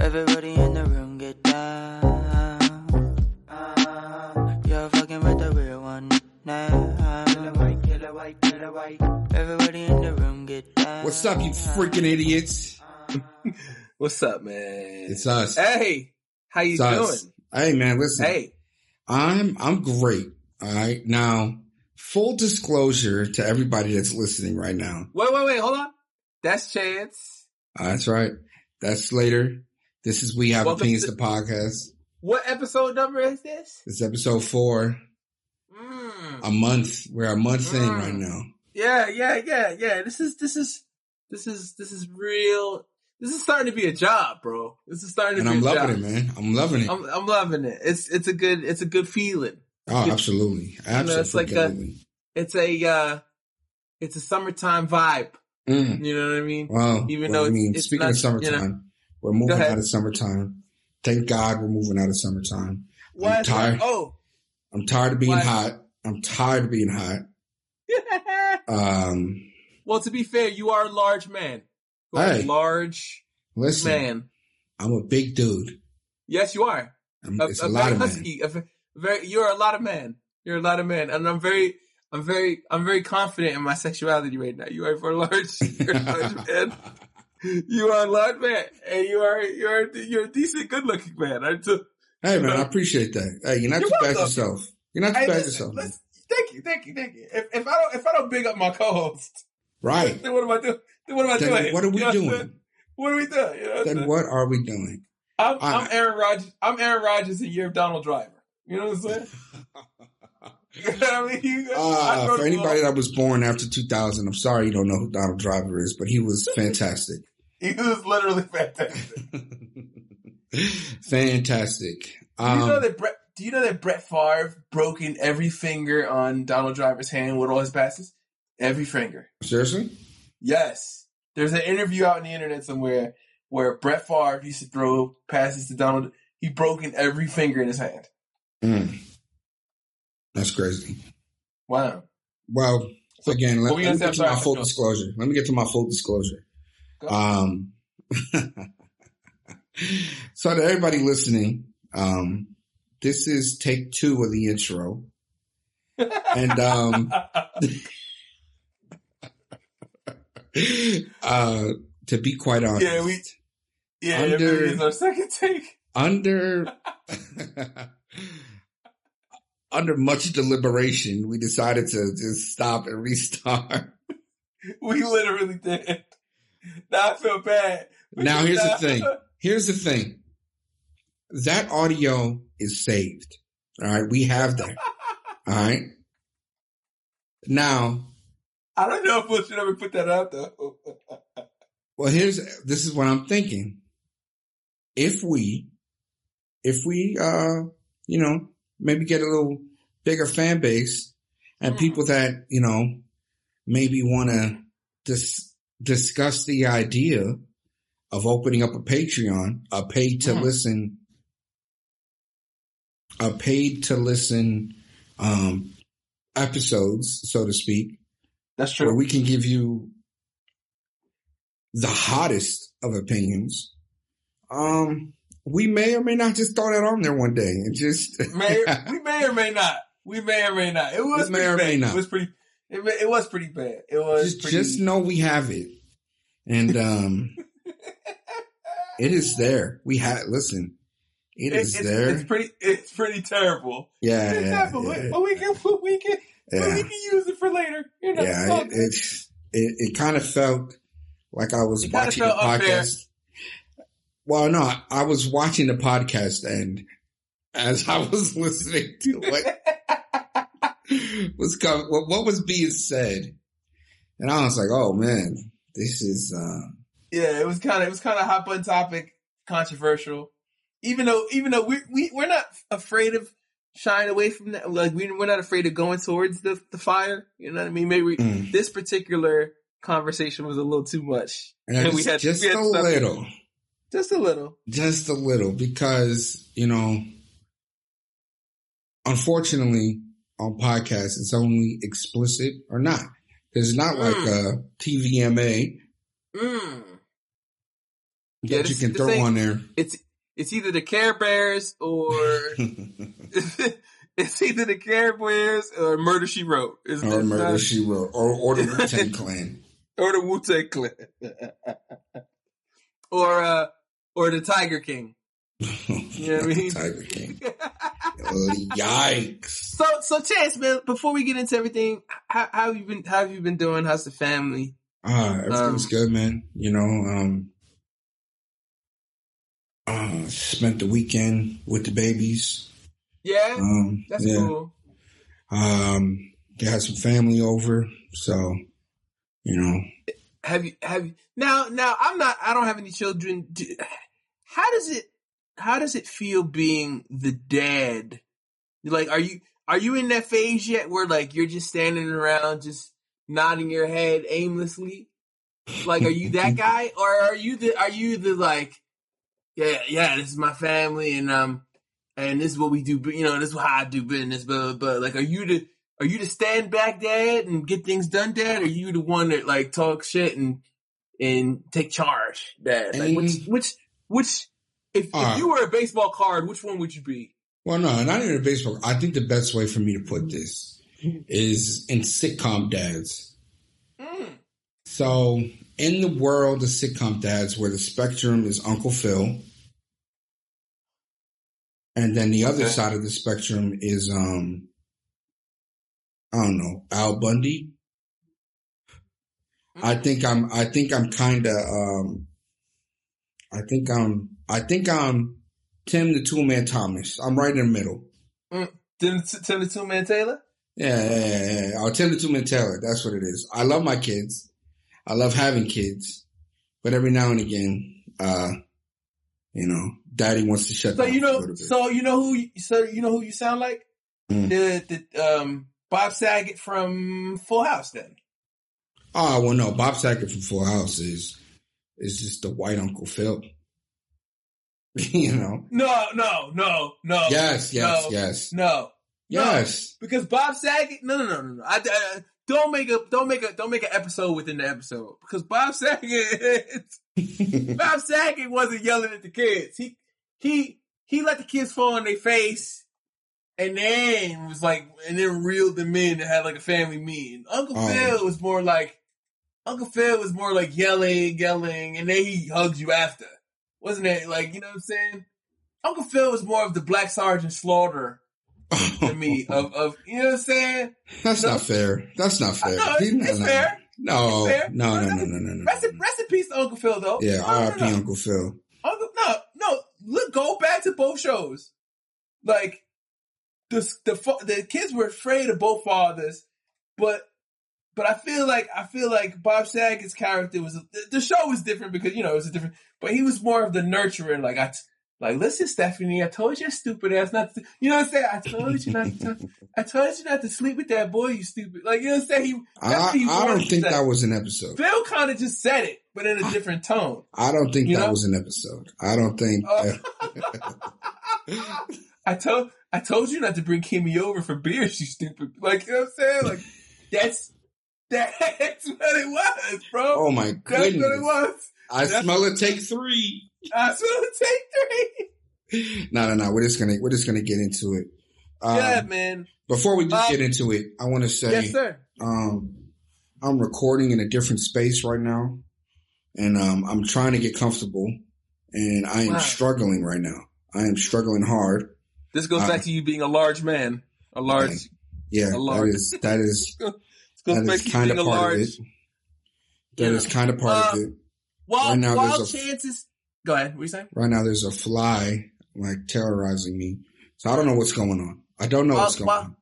Everybody in the room get down. Uh, you're fucking with the real one now. Everybody in the room get down. What's up, you freaking idiots? What's up, man? It's us. Hey, how you It's us. doing? Hey man, listen. Hey, I'm I'm great. All right. Now, full disclosure to everybody that's listening right now. wait, wait, wait, hold on. That's Chance. Uh, that's right. That's Slater. This is We Have Welcome Opinions to- the podcast. What episode number is this? It's episode four. Mm. A month. We're a month in Mm. right now. Yeah, yeah, yeah, yeah. This is this is this is this is real. This is starting to be a job, bro. This is starting to And be I'm a loving job. it, man. I'm loving it. I'm I'm loving it. It's it's a good it's a good feeling. oh, absolutely. Absolutely. it's like a- It's a uh it's a summertime vibe. Mm. You know what I mean? Well, Even well, though I mean, it's- it's speaking not, of summertime, you know. we're moving out of summertime. Thank God we're moving out of summertime. Why that? tired. Oh. I'm tired of being Why? hot. I'm tired of being hot. Um, well, to be fair, you are a large man. You Hey. a large listen, man. I'm a big dude. Yes, you are. I'm, A, it's a a, lot very of husky. A very, you're a lot of man. You're a lot of man, and I'm very, I'm very, I'm very confident in my sexuality right now. You are a large, you're a large man. You are a large man, and you are, you're, you're a decent, good-looking man. I hey man, I appreciate that. Hey, you're not You're too bad yourself. You're not too Hey, bad yourself. man. thank you, thank you, thank you. If, if I don't, if I don't big up my co-host, Right. then what am I doing? Then what am I Then doing? what are we You doing? saying? What are we doing? You know Then what are we doing? I'm, I- I'm Aaron Rodgers. I'm Aaron Rodgers, and you're Donald Driver. You know what I'm saying? You know what I mean, you, I Uh, for anybody that was born after 2000, I'm sorry you don't know who Donald Driver is, but he was fantastic. he was literally fantastic. fantastic. do you know Um, that Brett? Do you know that Brett Favre broke in every finger on Donald Driver's hand with all his passes? Every finger. seriously? Yes. There's an interview out on the internet somewhere where Brett Favre used to throw passes to Donald. He broke in every finger in his hand. Mm. That's crazy. Wow. Well, again, let, let me get to my full disclosure. Let me get to my full disclosure. Um, so to everybody listening, um, this is take two of the intro. And, um, uh, to be quite honest, Yeah, we- yeah, Under- it's our second take. under, under much deliberation, we decided to just stop and restart. We literally did. Now I feel bad. Now here's the thing. Here's the thing. That audio is saved. All right. We have that. All right. Now, I don't know if we should ever put that out though. well, here's, this is what I'm thinking. If we, if we, uh, you know, maybe get a little bigger fan base and people that, you know, maybe want to dis- discuss the idea of opening up a Patreon, a paid to listen, a paid to listen, um, episodes, so to speak, That's where true. we can give you the hottest of opinions. Um, we may or may not just throw that on there one day and just may, we may or may not. We may or may not. It was We may pretty or bad. may not. It was pretty. It, it was pretty bad. It was just, pretty. just know we have it. And um it is there. We have listen. It it- is it's, there. It's pretty. It's pretty terrible. yeah, It's yeah, terrible, yeah, But we can. But we can. But we can use it for later. You know. Yeah, it, it's it, it kind of felt like I was watching a podcast. unfair. Well, no, I was watching the podcast and as I was listening to what was coming, what, what was being said, and I was like, "Oh man, this is uh, Yeah, it was kind of it was kind of hot button topic, controversial. Even though even though we we we're not afraid of shying away from that, like we we're not afraid of going towards the the fire. You know what I mean? Maybe mm. this particular conversation was a little too much, And And we just, had- just we had a little, just a little. just a little, because you know, unfortunately, on podcasts, it's only explicit or not. It's not like a TVMA Mm. Yeah, that you can throw on there. It's it's either the Care Bears or it's either the Care Bears or Murder She Wrote. It's, or it's Murder not- She Wrote, or, or the Wu Tang Clan. or the Wu Tang Clan, or uh, or the Tiger King. you what I mean? Tiger King. Oh, Yikes! So, so Chance, man, before we get into everything, how, how have you been? How have you been doing? How's the family? Ah, everything's Um, good, man. You know, um, uh, spent the weekend with the babies. Yeah, Um, that's yeah. cool. Um, they had some family over, so you know, Have you? Have you? Now, now, I'm not. I don't have any children. Do, how does it? How does it feel being the dad? Like, are you? Are you in that phase yet where like you're just standing around, just nodding your head aimlessly? Like, are you that guy, or are you the? Are you the like? Yeah, yeah. This is my family, and um, and this is what we do. You know, this is how I do business. But but like, are you the? Are you the stand back dad and get things done dad? Or are you the one that like talk shit and and take charge dad? Like which which which if, Uh, if you were a baseball card, which one would you be? well, no, not even a baseball. I think the best way for me to put this is in sitcom dads. Mm. So, in the world of sitcom dads, where the spectrum is Uncle Phil, and then the other Okay. side of the spectrum is, um, I don't know, Al Bundy. I think I'm, I think I'm kind of, um, I think I'm, I think I'm Tim the Tool Man Thomas. I'm right in the middle. Tim, Tim the Tool Man Taylor. Yeah, yeah, yeah, yeah. Or Tim the Tool Man Taylor. That's what it is. I love my kids. I love having kids, but every now and again, uh, you know, daddy wants to shut So down you for a know, so you know who, you- so you know who you sound like Mm. the the um Bob Saget from Full House. Then oh, well, no, Bob Saget from Full House is, is just the white Uncle Phil. you know? no, no, no, no. Yes, yes, no, yes. no, no. Yes. because Bob Saget. No, no, no, no, no. I, I- don't make a don't make a don't make an episode within the episode because Bob Saget. Bob Saget wasn't yelling at the kids. He he he let the kids fall on their face, and then was like, and then reeled them in and had like a family meeting. Uncle Oh. Phil was more like Uncle Phil was more like yelling, yelling, and then he hugs you after. Wasn't it like you know what I'm saying? Uncle Phil was more of the Black Sergeant Slaughter to me of of you know what I'm saying? That's No. not fair. That's not fair. No, it's, it's fair. No, It's fair. no, no, No, no, no, no, no. Rest in, rest in peace to Uncle Phil though. Yeah, no, R.I.P. no. Uncle Phil. Uncle, no, no. Look, go back to both shows. Like the the the kids were afraid of both fathers, but but I feel like I feel like Bob Saget's character was the, the show was different because you know it was a different, but he was more of the nurturer. Like I. T- like, listen, Stephanie, I told your stupid ass not to, you know what I'm saying? I told you not to, I told you not to sleep with that boy, you stupid. Like, you know what I'm saying? He, I, he I don't think that was an episode. Phil kind of just said it, but in a different tone. I don't think You that know? was an episode. I don't think. Uh, I told I told you not to bring Kimmy over for beers, you stupid. Like you know what I'm saying? Like that's that's what it was, bro. oh my god. that's what it goodness! was. I That's- smell it. Take three. I smell it take three. No, no, no. We're just gonna we're just gonna get into it. Um, yeah, man. Before we just Um, get into it, I want to say, Yes, sir. um, I'm recording in a different space right now, and um, I'm trying to get comfortable, and I am Wow. struggling right now. I am struggling hard. This goes uh, back to you being a large man. A large. Okay. Yeah, A large- is that is that back is to you kind of part large. of it. That Yeah. is kind of part Uh, of it. While Right now while there's a- chances. Go ahead. What are you saying? Right now, there's a fly like terrorizing me, so I don't know what's going on. I don't know what's going while- on.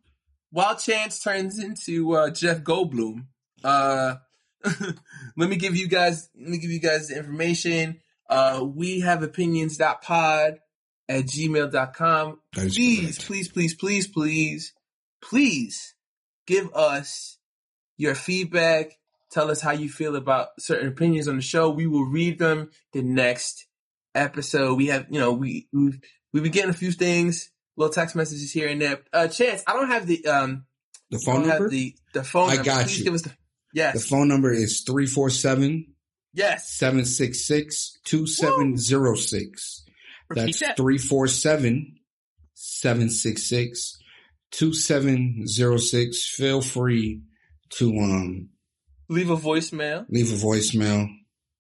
while Chance turns into uh, Jeff Goldblum, uh, let me give you guys let me give you guys the information. Uh, we have opinions.pod at gmail.com. Please, please, please, please, please, please give us your feedback. Tell us how you feel about certain opinions on the show. We will read them the next episode. We have, you know, we we've we've been getting a few things, little text messages here and there. Uh, Chance, I don't have the um, The phone number. the the phone. I number. got Please you. give us the yes. The phone number is 347 Yes. 766 2706. Repeat That's that. 347 766 2706. Feel free to um Leave a voicemail. leave a voicemail.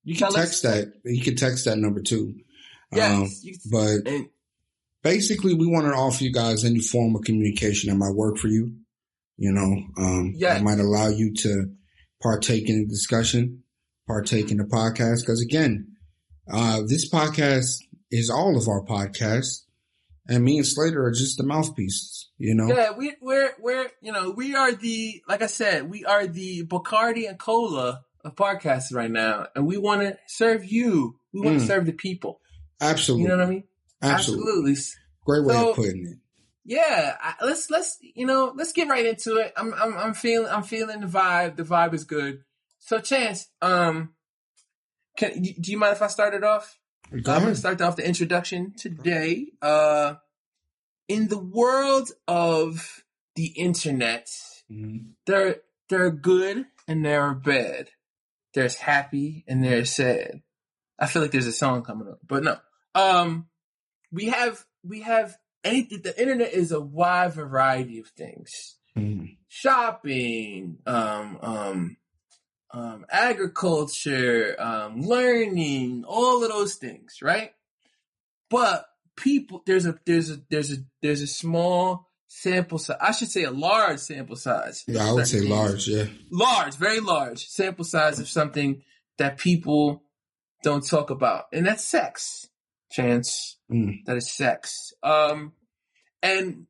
You can Tell us- text that. You can text that number too. Yes. Um, but and basically, we want to offer you guys any form of communication that might work for you. You know, um, Yes. that might allow you to partake in the discussion, partake in the podcast. Because again, uh, this podcast is all of our podcasts, and me and Slater are just the mouthpieces. You know, Yeah, we, we're we're you know we are the like I said we are the Bacardi and Cola of podcasts right now, and we want to serve you. We want to Mm. serve the people. absolutely, You know what I mean? absolutely, Absolutely. great way So- of putting it. Yeah, I, let's let's you know let's get right into it. I'm I'm I'm feeling I'm feeling the vibe. The vibe is good. So, Chance, um, can do you mind if I start it off? I'm going to start off the introduction today. Uh, in the world of the internet, Mhm. there there are good and there are bad. There's happy and there's sad. I feel like there's a song coming up, but no. Um, we have we have anything. The internet is a wide variety of things Mhm. shopping, um, um, um, agriculture, um, learning, all of those things, right? But people, there's a, there's a, there's a, there's a small sample size. I should say a large sample size. Yeah, I would say things. large. Yeah. Large, very large sample size of something that people don't talk about. And that's sex. Chance. Mm. That is sex. Um, and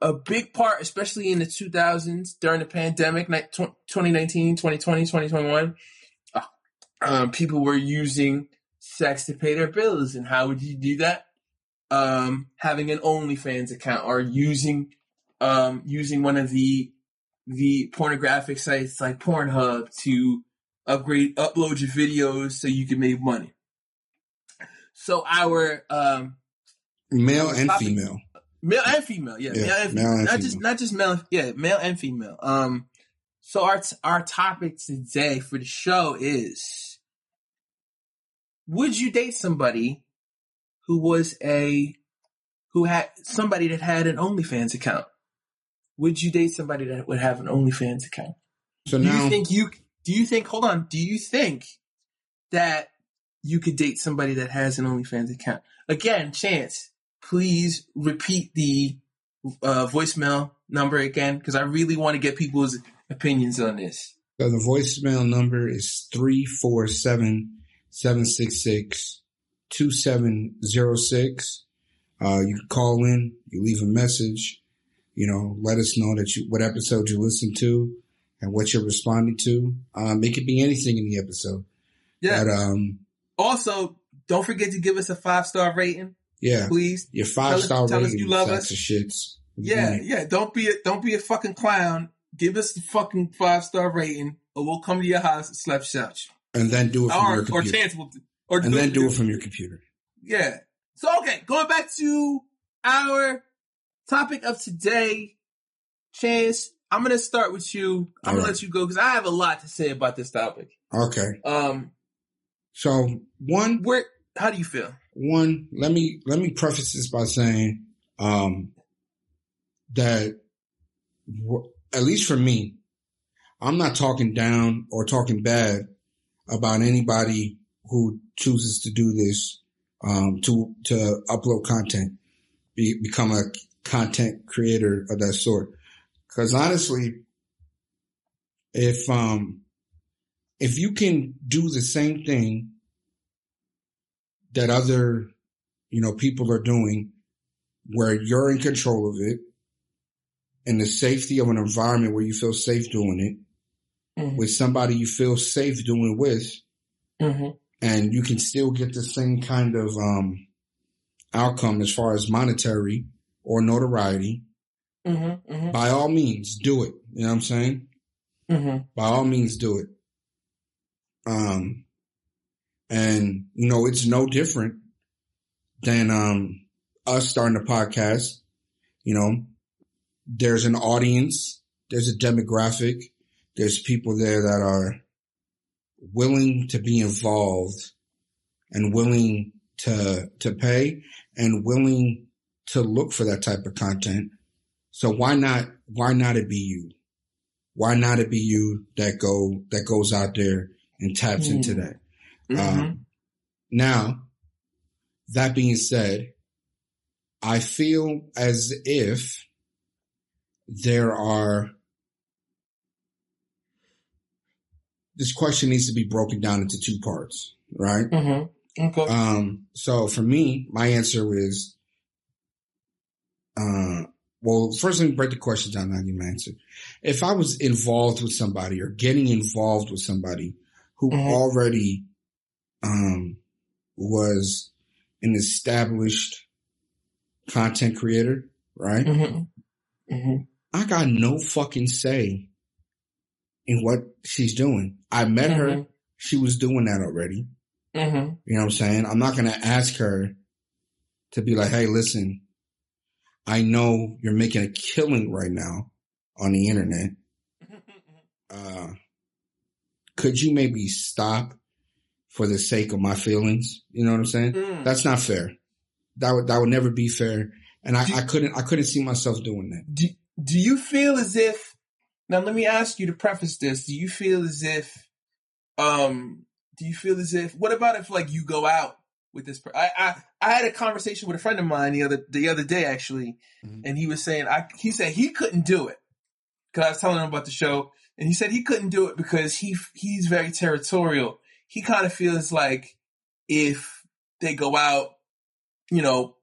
a big part, especially in the 2000s during the pandemic, ni- 2019, 2020, 2021, uh, um, people were using sex to pay their bills. And how would you do that? Um, having an OnlyFans account or using, um, using one of the, the pornographic sites like Pornhub to upgrade, upload your videos so you can make money. So our, um, Male and Topic- female. Male and female, yeah, Yeah, male and male female. and not just not just male, yeah, male and female. Um, so our t- our topic today for the show is: Would you date somebody who was a who had somebody that had an OnlyFans account? Would you date somebody that would have an OnlyFans account? So Do now, you think you? Do you think? Hold on. Do you think that you could date somebody that has an OnlyFans account? Again, chance. Please repeat the uh, voicemail number again because I really want to get people's opinions on this. So the voicemail number is 347-766-2706. Uh, you can call in, you leave a message, you know, let us know that you, what episode you listen to and what you're responding to. Um, it could be anything in the episode. Yeah. But, um, Also, don't forget to give us a five star rating, yeah, please. your five star us- tell us rating you love us. of shits. Yeah, Mm. yeah. Don't be a don't be a fucking clown. Give us the fucking five star rating, or we'll come to your house and slap shout you. And then do it from Or your computer. or chance will or and then do it from your computer. Yeah. So okay, going back to our topic of today, Chance. I'm gonna start with you. I'm gonna let you go because I have a lot to say about this topic. Okay. Um, So one, where? How do you feel? one, let me, let me preface this by saying, um, that at least for me, I'm not talking down or talking bad about anybody who chooses to do this, um, to, to upload content, be, become a content creator of that sort. Cause honestly, if, um, if you can do the same thing that other, you know, people are doing where you're in control of it in the safety of an environment where you feel safe doing it Mm-hmm. with somebody you feel safe doing it with Mm-hmm. and you can still get the same kind of, um, outcome as far as monetary or notoriety. Mm-hmm. Mm-hmm. By all means, do it. You know what I'm saying? Mm-hmm. by all means do it. Um, and you know, it's no different than, um, us starting a podcast. You know, there's an audience, there's a demographic, there's people there that are, willing to be involved and willing to, to pay and willing to look for that type of content. So why not, why not it be you? Why not it be you that go, that goes out there and taps Mm. into that? Mhm. Um, now, that being said, I feel as if there are, this question needs to be broken down into two parts, right? Mhm. Okay. Um, so for me, my answer is, uh, well, first let me break the question down, I'll give my answer. If I was involved with somebody or getting involved with somebody who Mhm. already, um, was an established content creator, right? Mhm. Mhm. I got no fucking say in what she's doing. I met her. Mhm. She was doing that already. Mhm. You know what I'm saying? I'm not going to ask her to be like, Hey, listen, I know you're making a killing right now on the internet. Uh, could you maybe stop for the sake of my feelings? You know what I'm saying? Mm. That's not fair. That would, that would never be fair. And I, Do- I couldn't, I couldn't see myself doing that. do, do you feel as if now let me ask you to preface this do you feel as if um do you feel as if what about if like you go out with this per- I, I i had a conversation with a friend of mine the other the other day actually Mhm. and he was saying i he said he couldn't do it because i was telling him about the show and he said he couldn't do it because he he's very territorial he kind of feels like if they go out you know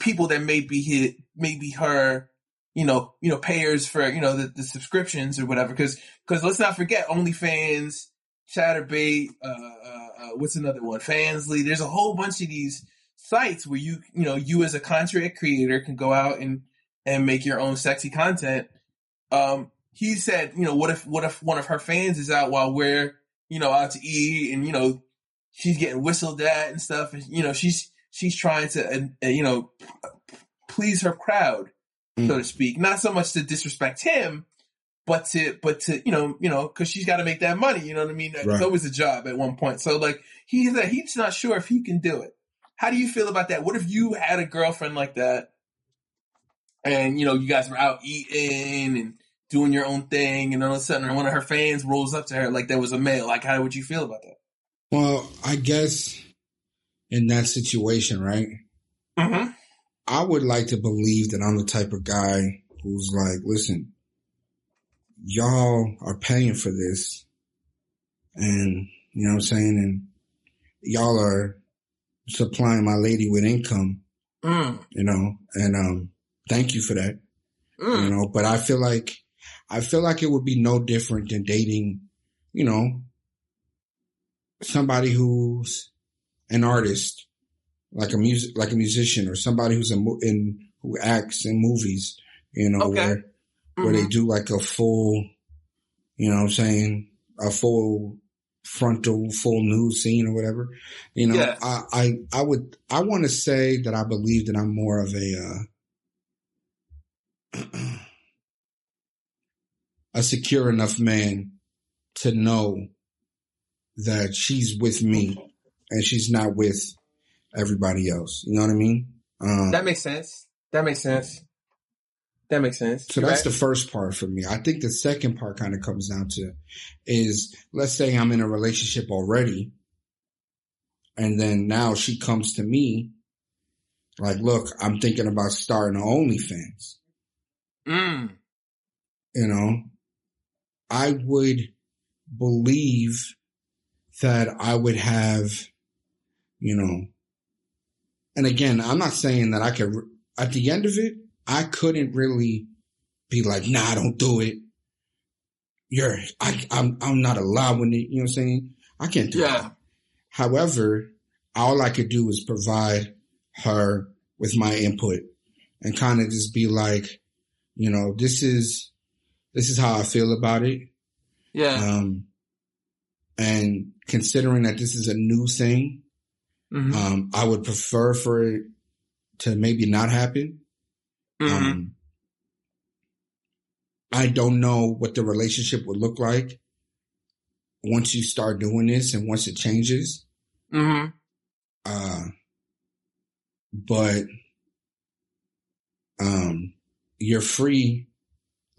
people that may be hit maybe her you know, you know, payers for, you know, the, the subscriptions or whatever. Cause, cause let's not forget OnlyFans, Chaturbate, uh, uh, uh, what's another one? Fansly. There's a whole bunch of these sites where you, you know, you as a content creator can go out and, and make your own sexy content. Um, he said, you know, what if, what if one of her fans is out while we're, you know, out to eat and, you know, she's getting whistled at and stuff. And, you know, she's, she's trying to, uh, uh, you know, please her crowd so Mm. to speak. Not so much to disrespect him, but to, but to, you know, you know, cause she's got to make that money. You know what I mean? It's Right. always a job at one point. So like, he's, said he's not sure if he can do it. How do you feel about that? What if you had a girlfriend like that and, you know, you guys were out eating and doing your own thing and all of a sudden one of her fans rolls up to her like there was a male. Like, how would you feel about that? Well, I guess in that situation, right? Mm-hmm. I would like to believe that I'm the type of guy who's like, listen, y'all are paying for this. And you know what I'm saying? And y'all are supplying my lady with income, Mm. you know, and, um, thank you for that, you Mm. know, but I feel like, I feel like it would be no different than dating, you know, somebody who's an artist, like a music, like a musician or somebody who's a, mu- in, who acts in movies, you know, Okay. where, where they Mhm. do like a full, you know what I'm saying, a full frontal, full nude scene or whatever. You know. I, I, I would, I want to say that I believe that I'm more of a, uh, a secure enough man to know that she's with me and she's not with everybody else. You know what I mean? Um, That makes sense. That makes sense. That makes sense. So You're that's right. the first part for me. I think the second part kind of comes down to is let's say I'm in a relationship already and then now she comes to me like, look, I'm thinking about starting an OnlyFans. Mm. You know, I would believe that I would have, you know, and again, I'm not saying that I could, at the end of it, I couldn't really be like, nah, I don't do it. You're, I, I'm, I'm not allowing it. You know what I'm saying? I can't do Yeah. that. However, all I could do is provide her with my input and kind of just be like, you know, this is, this is how I feel about it. Yeah. Um, and considering that this is a new thing, Mhm. um, I would prefer for it to maybe not happen. Mhm. Um, I don't know what the relationship would look like. once you start doing this and once it changes, Mm-hmm. uh, but, um, you're free,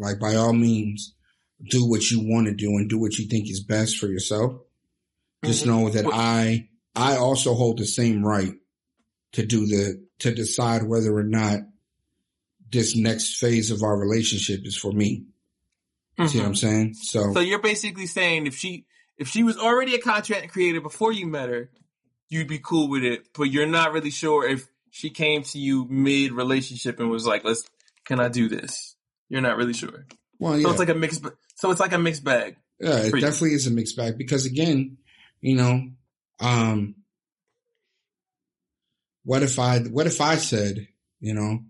like by all means, do what you want to do and do what you think is best for yourself. Just Mhm. know that I, I also hold the same right to do the, to decide whether or not this next phase of our relationship is for me. See what I'm saying? So, so you're basically saying if she if she was already a content creator before you met her, you'd be cool with it, but you're not really sure if she came to you mid relationship and was like, "Let's, can I do this?" You're not really sure. well, yeah. So it's like a mixed. So it's like a mixed bag. Yeah, it for you. definitely is a mixed bag because again, you know, um, what if I, what if I said, you know,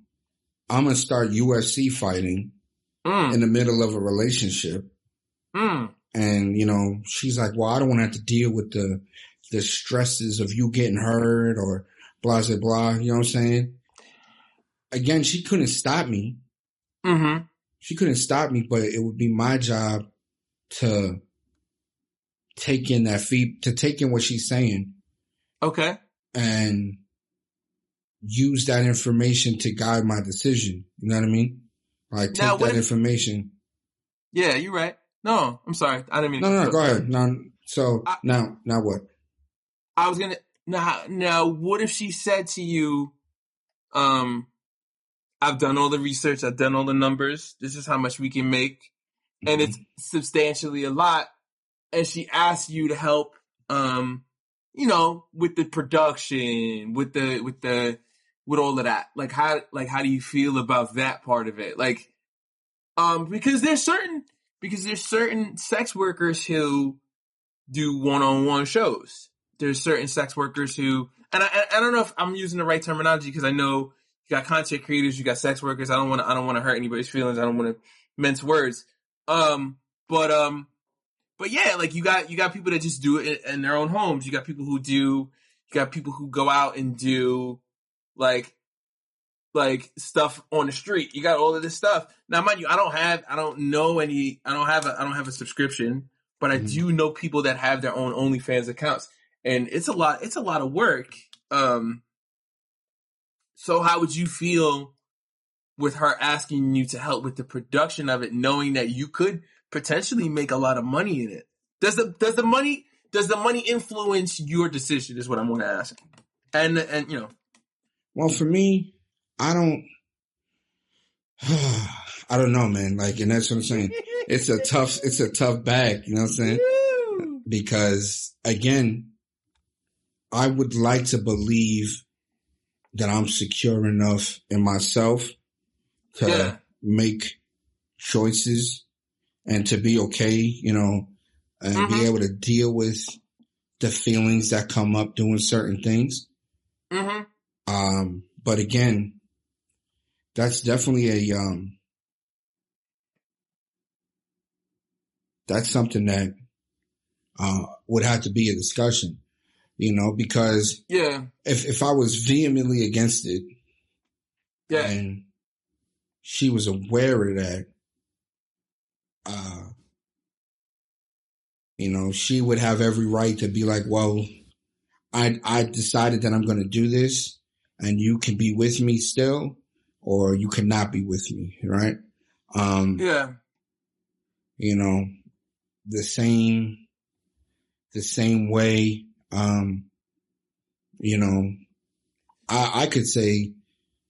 I'm going to start UFC fighting Mm, in the middle of a relationship mm, and, you know, she's like, well, I don't want to have to deal with the, the stresses of you getting hurt or blah, blah, blah. You know what I'm saying? Again, she couldn't stop me. mm-hmm. She couldn't stop me, but it would be my job to take in that feed, to take in what she's saying Okay. and use that information to guide my decision. You know what I mean? Like take Now, that information. Yeah, you're right. No, I'm sorry. I didn't mean. No, to no, no, go ahead. Now, so I- now, now what? I was gonna now. Now, what if she said to you, um, "I've done all the research. I've done all the numbers. This is how much we can make, and it's substantially a lot." And she asked you to help, um, you know, with the production, with the with the with all of that. Like how like how do you feel about that part of it? Like, um, because there's certain because there's certain sex workers who do one-on-one shows. There's certain sex workers who, and I, I- I don't know if I'm using the right terminology because I know you got content creators, you got sex workers. I don't want to, I don't want to hurt anybody's feelings. I don't want to mince words. Um, but um, but yeah, like you got you got people that just do it in, in their own homes. You got people who do. You got people who go out and do like like stuff on the street. You got all of this stuff. Now, mind you, I don't have, I don't know any, I don't have a, I don't have a subscription, but I Mhm. do know people that have their own OnlyFans accounts, and it's a lot, it's a lot of work. Um, so how would you feel with her asking you to help with the production of it, knowing that you could potentially make a lot of money in it? Does the does the money does the money influence your decision? Is what I'm going to ask. And and you know, Well, for me, I don't, I don't know, man. Like, and that's what I'm saying. It's a tough, it's a tough bag. You know what I'm saying? Because again, I would like to believe that I'm secure enough in myself to Yeah. make choices and to be okay, you know, and be Mhm. able to deal with the feelings that come up doing certain things. hmm Um, but again, that's definitely a, um, that's something that, uh, would have to be a discussion, you know, because yeah, if, if I was vehemently against it yeah. and she was aware of that, uh, you know, she would have every right to be like, well, I, I decided that I'm going to do this and you can be with me still or you cannot be with me. Right. Um, Yeah. you know, the same, the same way, um, you know, I, I could say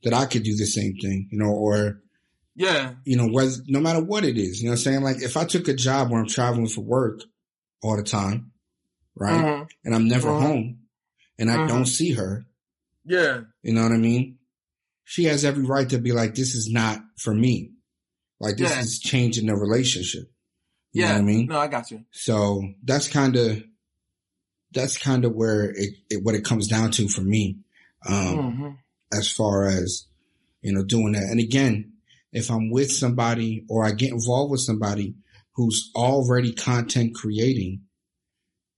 that I could do the same thing, you know, or, Yeah. you know, whether, no matter what it is, you know what I'm saying? Like if I took a job where I'm traveling for work all the time, right? Mhm. And I'm never Mhm. home and I Mhm. don't see her, Yeah. you know what I mean? She has every right to be like, this is not for me. Like this Yeah. is changing the relationship. You Yeah. know what I mean? No, I got you. So that's kind of, that's kind of where it, it, what it comes down to for me. Um, hmm as far as, you know, doing that. And again, if I'm with somebody or I get involved with somebody who's already content creating,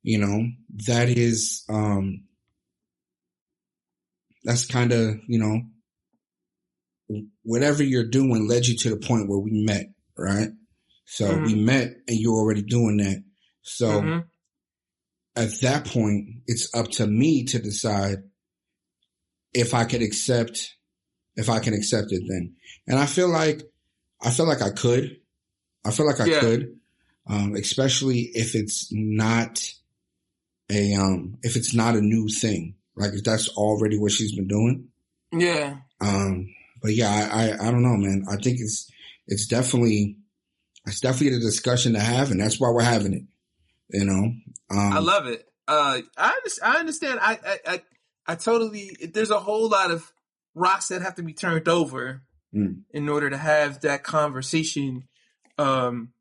you know, that is, um, that's kind of, you know, whatever you're doing led you to the point where we met, right? So Mhm. we met and you're already doing that. So hmm at that point, it's up to me to decide if I could accept, if I can accept it then. And I feel like, I feel like I could. I feel like I Yeah. could, um, especially if it's not a, um, if it's not a new thing. Like if that's already what she's been doing. Yeah. Um, but yeah, I, I, I don't know, man. I think it's, it's definitely, it's definitely a discussion to have and that's why we're having it. You know, um, I love it. Uh, I understand. I understand. I, I, I, I totally. There's a whole lot of rocks that have to be turned over Mm. in order to have that conversation. Um,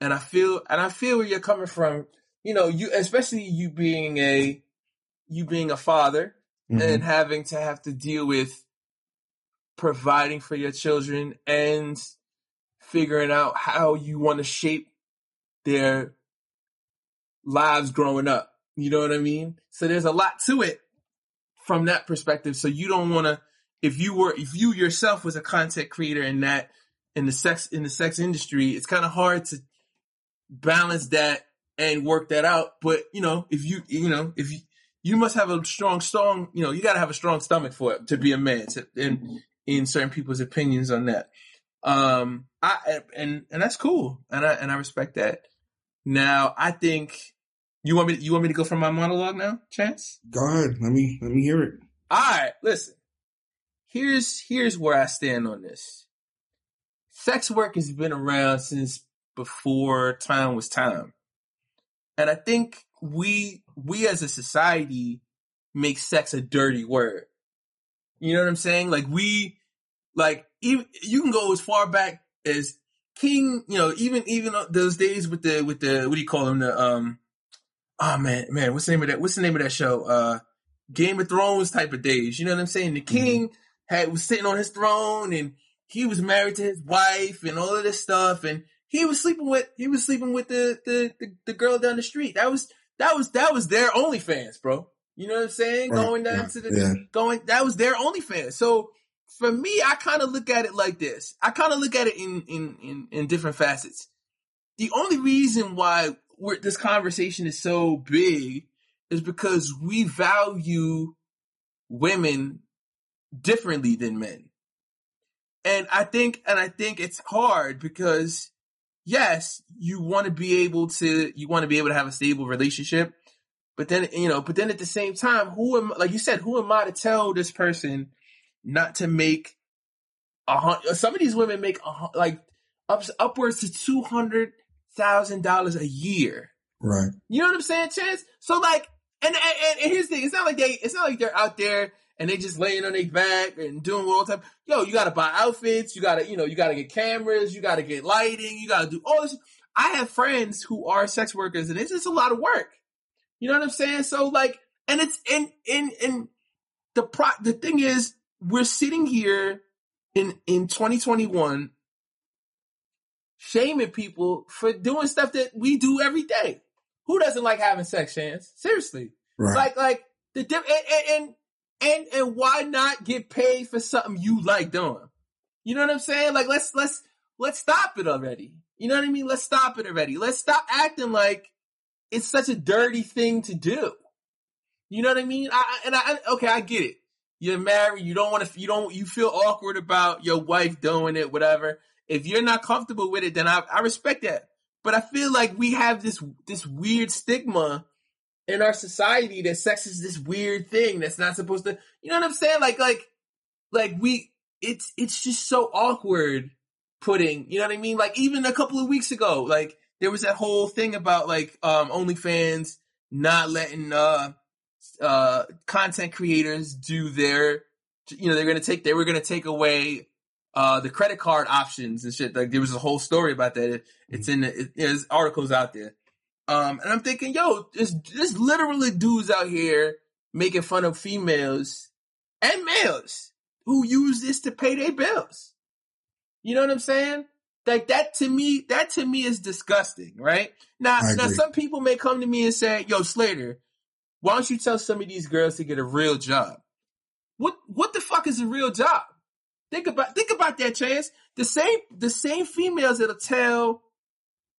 and I feel, and I feel where you're coming from. You know, you especially you being a, you being a father mhm. and having to have to deal with providing for your children and figuring out how you want to shape their lives growing up. You know what I mean? So there's a lot to it from that perspective. So you don't want to, if you were, if you yourself was a content creator in that, in the sex, in the sex industry, it's kind of hard to balance that and work that out. But you know, if you, you know, if you, you must have a strong, strong, you know, you got to have a strong stomach for it to be a man. To, in in certain people's opinions on that, um, I and and that's cool, and I and I respect that. Now, I think you want me. You want me to go for my monologue now, Chance? Go ahead. Let me, let me hear it. All right, listen. Here's here's where I stand on this. Sex work has been around since before time was time. And I think we we as a society make sex a dirty word. You know what I'm saying? Like we like even you can go as far back as King, you know, even even those days with the with the what do you call them the um oh man man what's the name of that what's the name of that show uh Game of Thrones type of days. You know what I'm saying? The king had was sitting on his throne and he was married to his wife and all of this stuff and he was sleeping with he was sleeping with the the the, the girl down the street. That was that was that was their OnlyFans, bro. You know what I'm saying? Right, Going down yeah, to the yeah. going that was their OnlyFans. So for me, I kind of look at it like this. I kind of look at it in in in in different facets. The only reason why this conversation is so big is because we value women differently than men. And I think, and I think it's hard because yes, you want to be able to, you want to be able to have a stable relationship, but then, you know, but then at the same time, who am, like you said, who am I to tell this person not to make a hundred, some of these women make a, like up, upwards to $200,000 a year. Right. You know what I'm saying, Chance? So like, and, and and here's the thing: it's not like they, it's not like they're out there and they just laying on their back and doing all the time. Yo, you got to buy outfits, you got to, you know, you got to get cameras, you got to get lighting, you got to do all this. I have friends who are sex workers, and it's just a lot of work. You know what I'm saying? So like, and it's and and and the pro the thing is, we're sitting here in in 2021 shaming people for doing stuff that we do every day. Who doesn't like having sex, Chance? Seriously. Right. Like, like the diff- and, and and and why not get paid for something you like doing? You know what I'm saying? Like, let's let's let's stop it already. You know what I mean? Let's stop it already. Let's stop acting like it's such a dirty thing to do. You know what I mean? I, and I- okay, I get it. You're married. You don't want to. You don't. You feel awkward about your wife doing it. Whatever. If you're not comfortable with it, then I, I respect that. But I feel like we have this this weird stigma in our society that sex is this weird thing that's not supposed to. You know what I'm saying? Like like like we. It's it's just so awkward putting. You know what I mean? Like even a couple of weeks ago, like there was that whole thing about like um OnlyFans not letting uh uh content creators do their you know they're gonna take they were gonna take away uh the credit card options and shit. Like there was a whole story about that. It, it's in the it, there's articles out there. Um and i'm thinking yo this this literally dudes out here making fun of females and males who use this to pay their bills. You know what i'm saying? Like that to me that to me is disgusting right? Now now some people may come to me and say yo slater why don't you tell some of these girls to get a real job? What what the fuck is a real job? Think about think about that, Chance. The same the same females that'll tell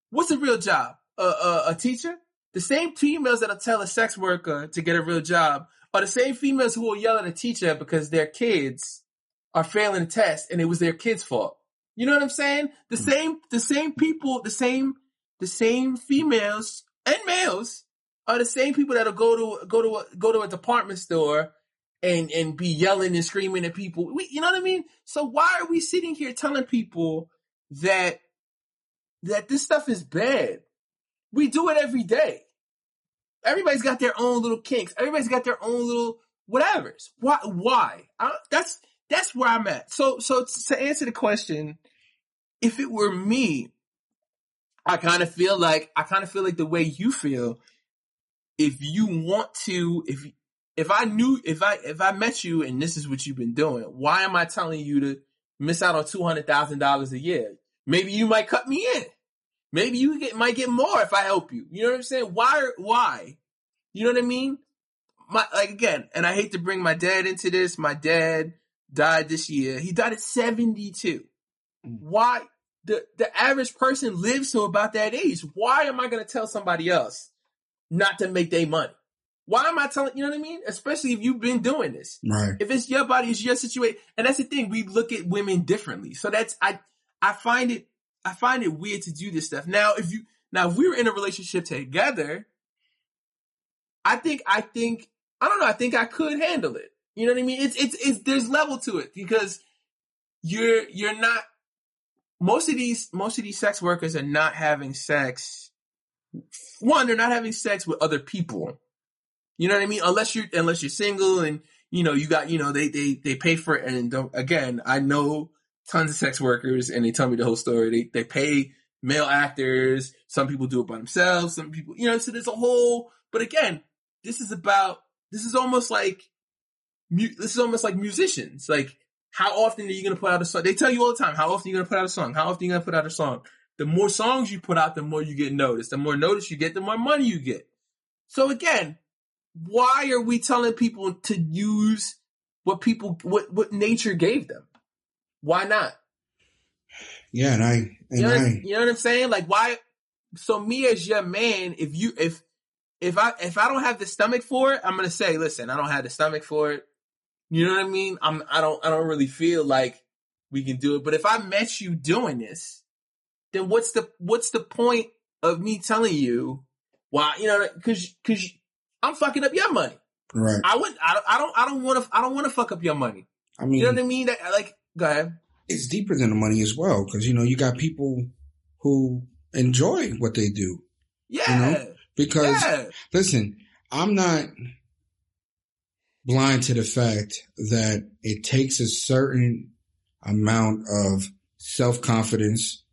what's a real job? A a, a teacher? the same females that'll tell a sex worker to get a real job are the same females who will yell at a teacher because their kids are failing a test and it was their kids' fault. You know what I'm saying? The hmm. same, the same people, the same, the same females and males are the same people that'll go to go to a, go to a department store and and be yelling and screaming at people. We, you know what I mean? So why are we sitting here telling people that that this stuff is bad? We do it every day. Everybody's got their own little kinks. Everybody's got their own little whatevers. Why? Why? I, that's that's where I'm at. So so to answer the question, if it were me, I kind of feel like I kind of feel like the way you feel. If you want to, if if I knew if I if I met you and this is what you've been doing, why am I telling you to miss out on two hundred thousand dollars a year? Maybe you might cut me in. Maybe you get might get more if I help you. You know what I'm saying? Why? Why? You know what I mean? My like again, and I hate to bring my dad into this. My dad died this year. He died at 72. Mm. Why? The the average person lives to about that age. Why am I going to tell somebody else not to make their money? Why am I telling, you know what I mean? Especially if you've been doing this. Right. If it's your body, it's your situation. And that's the thing. We look at women differently. So that's, I, I find it, I find it weird to do this stuff. Now, if you, now if we were in a relationship together, I think, I think, I don't know, I think I could handle it. You know what I mean? It's, it's, it's, there's level to it because you're, you're not, most of these, most of these sex workers are not having sex. One, they're not having sex with other people. You know what I mean? Unless you're, unless you're single and, you know, you got, you know, they, they, they pay for it. And again, I know tons of sex workers and they tell me the whole story. They, they pay male actors. Some people do it by themselves. Some people, you know, so there's a whole, but again, this is about, this is almost like, this is almost like musicians. Like, how often are you going to put out a song? They tell you all the time, how often are you going to put out a song? How often are you going to put out a song? The more songs you put out, the more you get noticed. The more notice you get, the more money you get. So again, why are we telling people to use what people, what, what nature gave them? Why not? Yeah, and I and You know, what, I you know what I'm saying? Like why? So me as your man, if you if if I if I don't have the stomach for it, I'm gonna say, listen, I don't have the stomach for it. You know what I mean? I'm I don't I don't really feel like we can do it. But if I met you doing this, then what's the what's the point of me telling you why? You know, because because I'm fucking up your money. right. I would I don't I don't I don't want to I don't want to fuck up your money. I mean, You know what I mean? That like go ahead. it's deeper than the money as well because you know you got people who enjoy what they do Yeah. because yeah. listen, I'm not blind to the fact that it takes a certain amount of self confidence,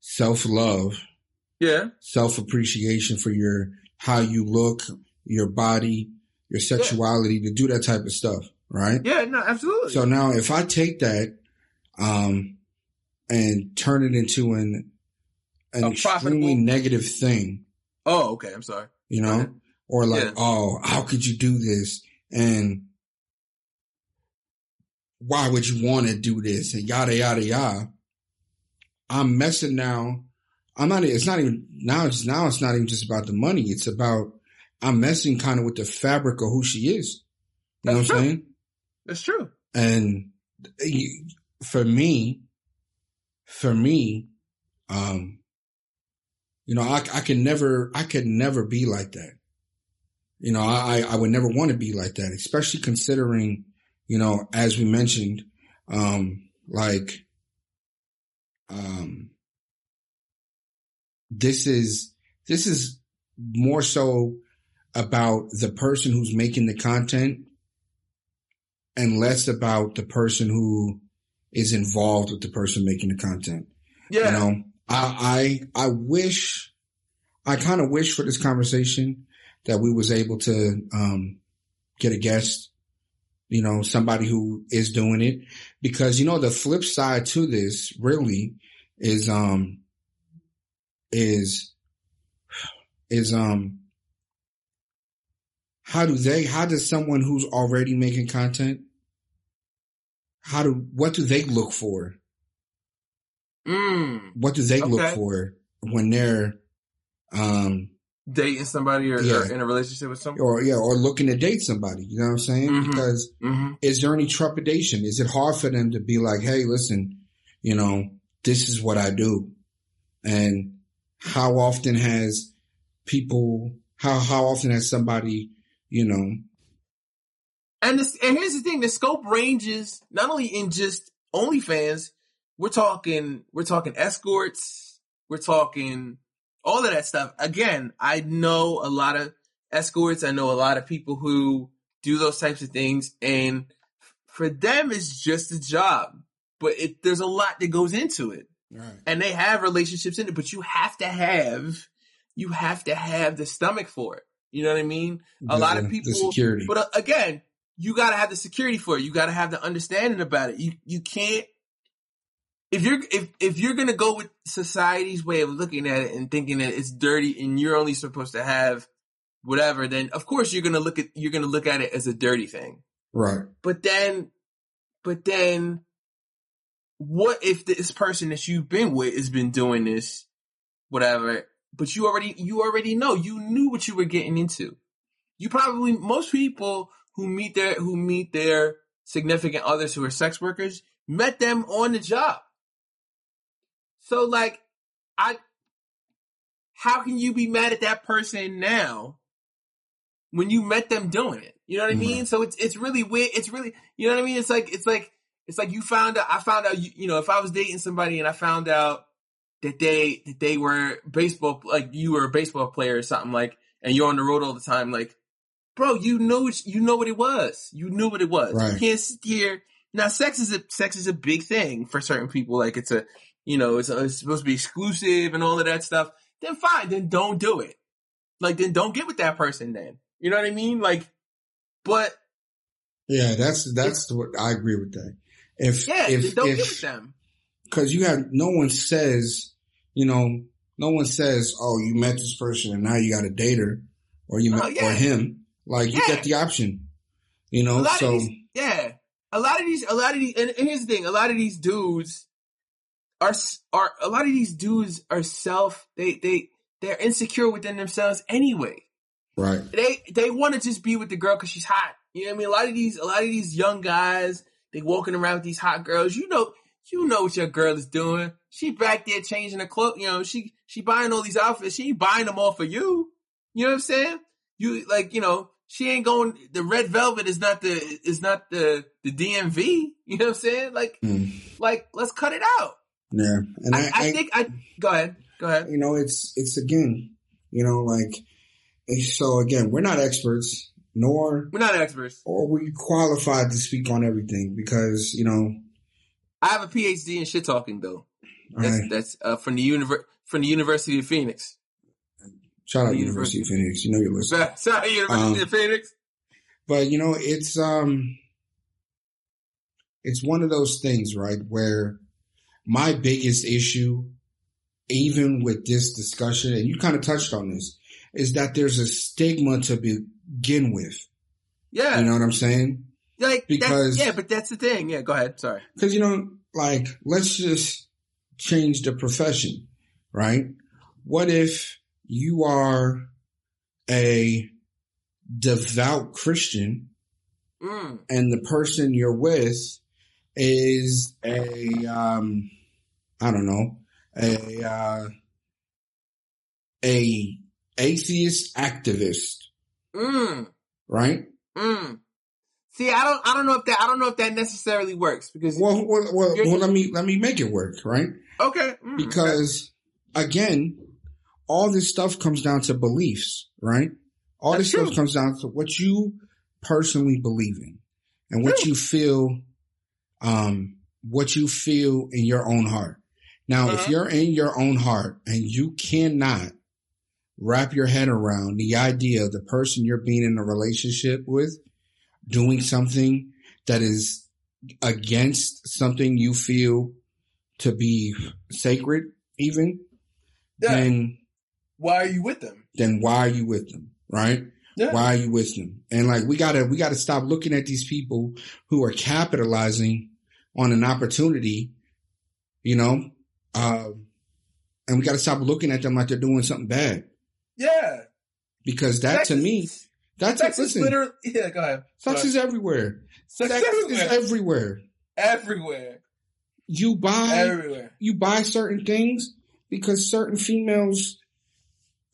self love, Yeah. self appreciation for your how you look, your body, your sexuality to do that type of stuff, right? Yeah, no, absolutely. So now if I take that um and turn it into an an extremely negative thing, oh, okay. I'm sorry. you know, or like, Yeah. oh, how could you do this? And why would you want to do this? And yada yada yada. I'm messing now. I'm not. It's not even now. It's now. It's not even just about the money. It's about I'm messing kind of with the fabric of who she is. You know That's what I'm saying? That's true. And for me, for me, um, you know, I, I can never, I could never be like that. You know, I, I would never want to be like that, especially considering, you know, as we mentioned, um, like, um, this is, this is more so about the person who's making the content and less about the person who is involved with the person making the content. Yeah. You know, I, I, I wish, I kind of wish for this conversation that we was able to, um, get a guest, you know, somebody who is doing it because, you know, the flip side to this really is, um, is, is, um, how do they, how does someone who's already making content, how do, what do they look for? Mm. What do they look for when they're, um, dating somebody or, Yeah. or in a relationship with someone. or yeah, or looking to date somebody. You know what I'm saying? Mhm. Because hmm is there any trepidation? Is it hard for them to be like, hey, listen, you know, this is what I do, and how often has people how how often has somebody you know And this, and here's the thing: the scope ranges not only in just OnlyFans. We're talking, we're talking escorts. We're talking all of that stuff. Again, I know a lot of escorts. I know a lot of people who do those types of things, and for them, it's just a job. But it, there's a lot that goes into it. right and they have relationships in it, but you have to have, you have to have the stomach for it. You know what I mean? A lot of people, security but uh, again, you got to have the security for it. You got to have the understanding about it. You you can't if you're if if you're gonna go with society's way of looking at it and thinking that it's dirty and you're only supposed to have whatever, then of course you're gonna look at you're gonna look at it as a dirty thing. right But then, but then, what if this person that you've been with has been doing this, whatever? But you already, you already know, you knew what you were getting into. You probably most people who meet their who meet their significant others who are sex workers met them on the job. So like, I, how can you be mad at that person now when you met them doing it? You know what I mean? So it's it's really weird. It's really you know what I mean. It's like it's like it's like you found out. I found out. You, you know, if I was dating somebody and I found out that they that they were baseball like you were a baseball player or something like, and you're on the road all the time, like, bro, you know you know what it was. You knew what it was. Right. You can't sit here now. Sex is a sex is a big thing for certain people. Like it's a you know it's, it's supposed to be exclusive and all of that stuff. Then fine. Then don't do it. Like then don't get with that person. Then you know what I mean? Like, but yeah that's that's what I agree with that if yeah, if don't get with if them. because you have no one says you know no one says oh you met this person and now you got to date her or you oh, met Oh, yeah. or him like you get the option you know so these, yeah, a lot of these, a lot of these, and, and here's the thing: a lot of these dudes are are a lot of these dudes are self they they they're insecure within themselves anyway. right They they want to just be with the girl because she's hot. You know what I mean? A lot of these a lot of these young guys they walking around with these hot girls. You know you know what your girl is doing. She back there changing her clothes. You know she she buying all these outfits. She ain't buying them all for you. You know what I'm saying? You like you know she ain't going. The red velvet is not the is not the the DMV. You know what I'm saying? Like Mm. like let's cut it out. yeah and I, I think I go ahead go ahead. you know, it's it's again, you know, like so again, we're not experts, nor We're not experts. or we qualified to speak on everything because you know, I have a PhD in shit talking though. That's I, that's uh, from the univer- from the University of Phoenix. shout out University of Phoenix, you know you're listening. Sorry, University Um, of Phoenix. But you know, it's um, it's one of those things, right, where my biggest issue, even with this discussion, and you kind of touched on this, is that there's a stigma to begin with. Yeah, You know what I'm saying? Like because- yeah, but that's the thing. Yeah, go ahead. Sorry. Cause you know, like, let's just change the profession, right? What if you are a devout Christian Mm. and the person you're with is a, um, I don't know, a, uh, a atheist activist, Mm. right? Mm. See, I don't, I don't know if that, I don't know if that necessarily works because Well, well, well, well let me, let me make it work, right? okay, mm, because again, all this stuff comes down to beliefs, right? All That's this stuff comes down to what you personally believe in and what True. you feel, um, what you feel in your own heart. Now, if Uh-huh. you're in your own heart and you cannot wrap your head around the idea of the person you're being in a relationship with doing something that is against something you feel to be sacred, even, yeah. then Why are you with them? then why are you with them? Right? Yeah. Why are you with them? And like we gotta we gotta stop looking at these people who are capitalizing on an opportunity, you know, um, and we gotta stop looking at them like they're doing something bad. Yeah. because that Sex to me, that's sex it. is Listen, literally yeah. Go ahead. sex Sorry. is everywhere. Sex Sex everywhere. is everywhere. everywhere, You buy everywhere. you buy certain things because certain females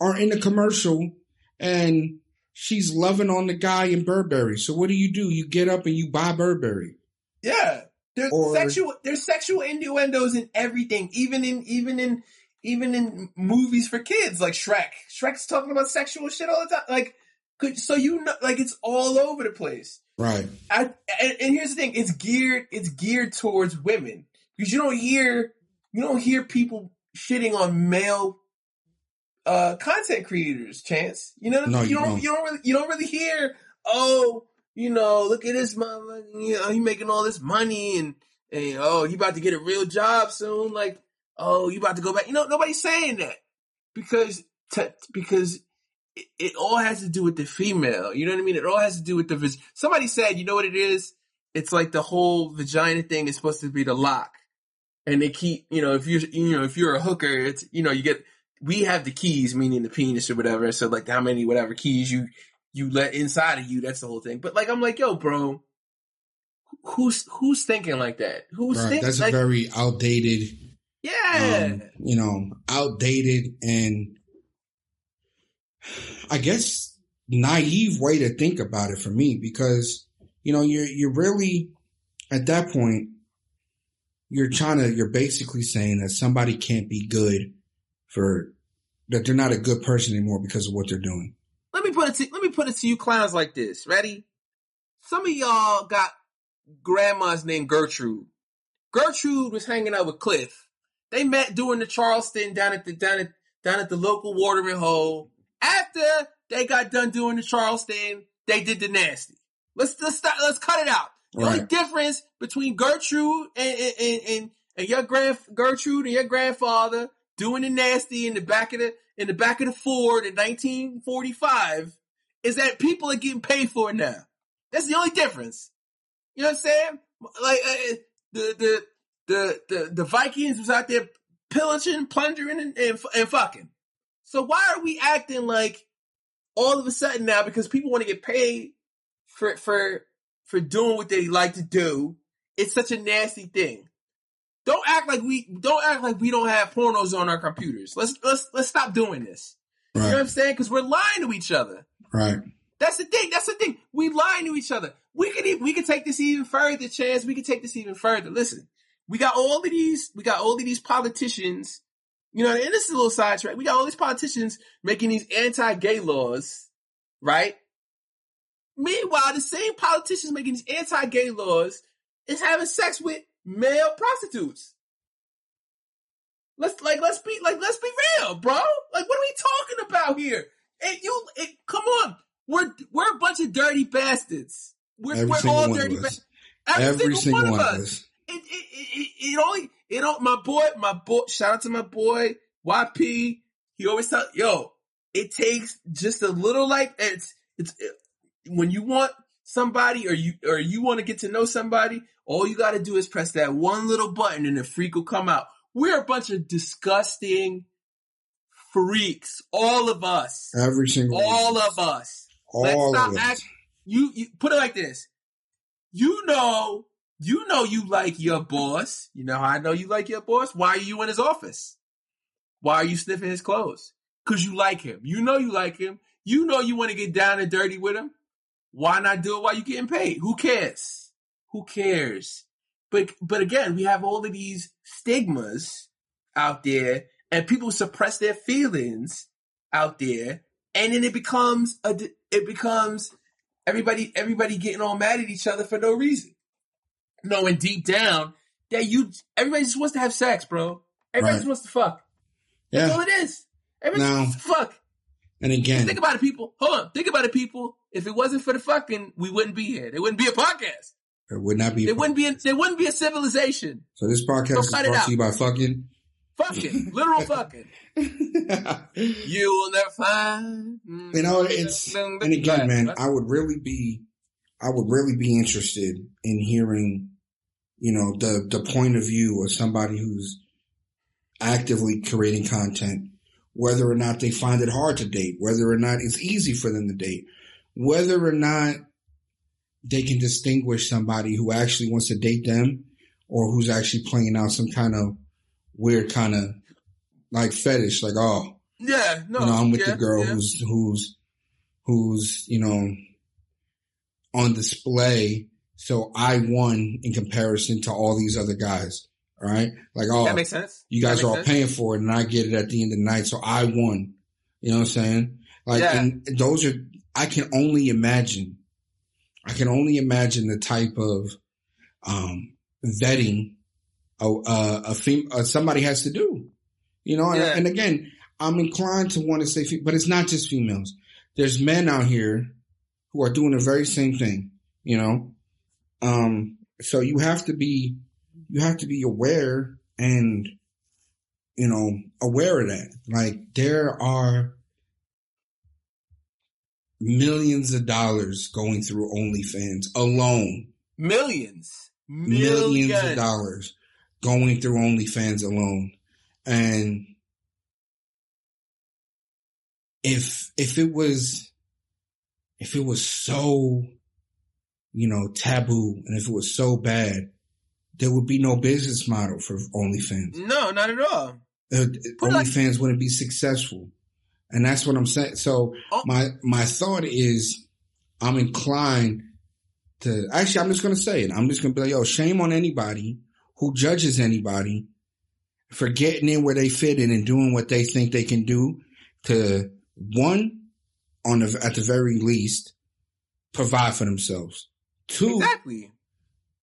are in the commercial and she's loving on the guy in Burberry. So what do you do? You get up and you buy Burberry. Yeah. There's Or- sexual there's sexual innuendos in everything, even in even in even in movies for kids like Shrek. Shrek's talking about sexual shit all the time. Like could, so you know like it's all over the place. Right. I, and, and here's the thing, it's geared it's geared towards women. Because you don't hear you don't hear people shitting on male uh content creators, chance. You know what I No, mean? you you don't don't. you don't really you don't really hear, oh, you know, look at this motherfucker, you know, he making all this money and, and oh, you about to get a real job soon, like, oh, you about to go back. You know, nobody's saying that. Because t- because it, it all has to do with the female. You know what I mean? It all has to do with the vis- somebody said, you know what it is? It's like the whole vagina thing is supposed to be the lock. And they keep, you know, if you you know, if you're a hooker, it's you know, you get we have the keys, meaning the penis or whatever. So like how many whatever keys you you let inside of you, that's the whole thing. But like I'm like, yo, bro, who's who's thinking like that? Who's Right. thinking That's like a very outdated, yeah. um, you know, outdated and I guess naive way to think about it for me because, you know, you're, you're really at that point, you're trying to, you're basically saying that somebody can't be good for, that they're not a good person anymore because of what they're doing. let me put it to let me put it to you clowns like this. Ready? Some of y'all got grandmas named Gertrude. Gertrude was hanging out with Cliff. They met doing the Charleston down at the down at down at the local watering hole. After they got done doing the Charleston, they did the nasty. Let's let's start, let's cut it out. The only difference between Gertrude and and, and, and, and your grand Gertrude and your grandfather doing the nasty in the back of the in the back of the Ford in 1945 is that people are getting paid for it now. That's the only difference. You know what I'm saying? Like uh, the the the the the Vikings was out there pillaging, plundering, and, and and fucking. So why are we acting like all of a sudden now because people want to get paid for for for doing what they like to do? It's such a nasty thing. Don't act like we don't act like we don't have pornos on our computers. Let's let's let's stop doing this. You know what I'm saying? Because we're lying to each other. Right. That's the thing. That's the thing. We lying to each other. We could we could take this even further, Chance. We could take this even further. Listen, we got all of these. We got all of these politicians. You know, and this is a little sidetrack. We got all these politicians making these anti-gay laws, right? Meanwhile, the same politicians making these anti-gay laws is having sex with male prostitutes. Let's like let's be like let's be real, bro. Like what are we talking about here? And you, it, come on, we're we're a bunch of dirty bastards. We're Every we're single all one dirty bastards. Every single one of us. It, it, it, it only, it don't, my boy, my boy, shout out to my boy, YP. He always tell, yo, it takes just a little like, it's, it's, it, when you want somebody or you, or you want to get to know somebody, all you got to do is press that one little button and the freak will come out. We're a bunch of disgusting freaks. All of us. Every single All one. of us. Let's All stop of us. You, you put it like this. You know, you know you like your boss. You know how I know you like your boss? Why are you in his office? Why are you sniffing his clothes? Cause you like him. You know you like him. You know you want to get down and dirty with him. Why not do it while you're getting paid? Who cares? Who cares? But but again, we have all of these stigmas out there, and people suppress their feelings out there, and then it becomes a it becomes everybody everybody getting all mad at each other for no reason, knowing deep down that you everybody just wants to have sex, bro. Everybody Right. just wants to fuck. That's all it is. Everybody Now- just fuck. And again, Think about it, people. Hold on. Think about it, people. If it wasn't for the fucking, we wouldn't be here. There wouldn't be a podcast. it would not be. There wouldn't be. A, there wouldn't be a civilization. so this podcast So is brought to you by fucking. Fucking literal fucking. You will never find. You know, mm, it's and again, man, I would really be, I would really be interested in hearing, you know, the the point of view of somebody who's actively creating content. whether or not they find it hard to date, whether or not it's easy for them to date, whether or not they can distinguish somebody who actually wants to date them or who's actually playing out some kind of weird kind of like fetish, like, oh, Yeah, no, you know, I'm with yeah, the girl yeah. who's, who's, who's, you know, on display. So I won in comparison to all these other guys. All right. Like, oh, that makes sense. you guys are all sense. paying for it and I get it at the end of the night. So I won. You know what I'm saying? Like, Yeah. and those are, I can only imagine, I can only imagine the type of, um, vetting a, a, a fem- uh, somebody has to do, you know? And, Yeah. and again, I'm inclined to want to say, fe- but it's not just females. There's men out here who are doing the very same thing, you know? Um, so you have to be, you have to be aware and, you know, aware of that. Like there are millions of dollars going through OnlyFans alone. Millions. Millions Millions. of dollars going through OnlyFans alone. And if, if it was, if it was so, you know, taboo and if it was so bad, there would be no business model for OnlyFans. No, not at all. uh, it like- OnlyFans wouldn't be successful. And that's what I'm saying. So Oh. my, my thought is I'm inclined to, actually, I'm just going to say it. I'm just going to be like, yo, shame on anybody who judges anybody for getting in where they fit in and doing what they think they can do to one, on the, at the very least, provide for themselves. Two, Exactly.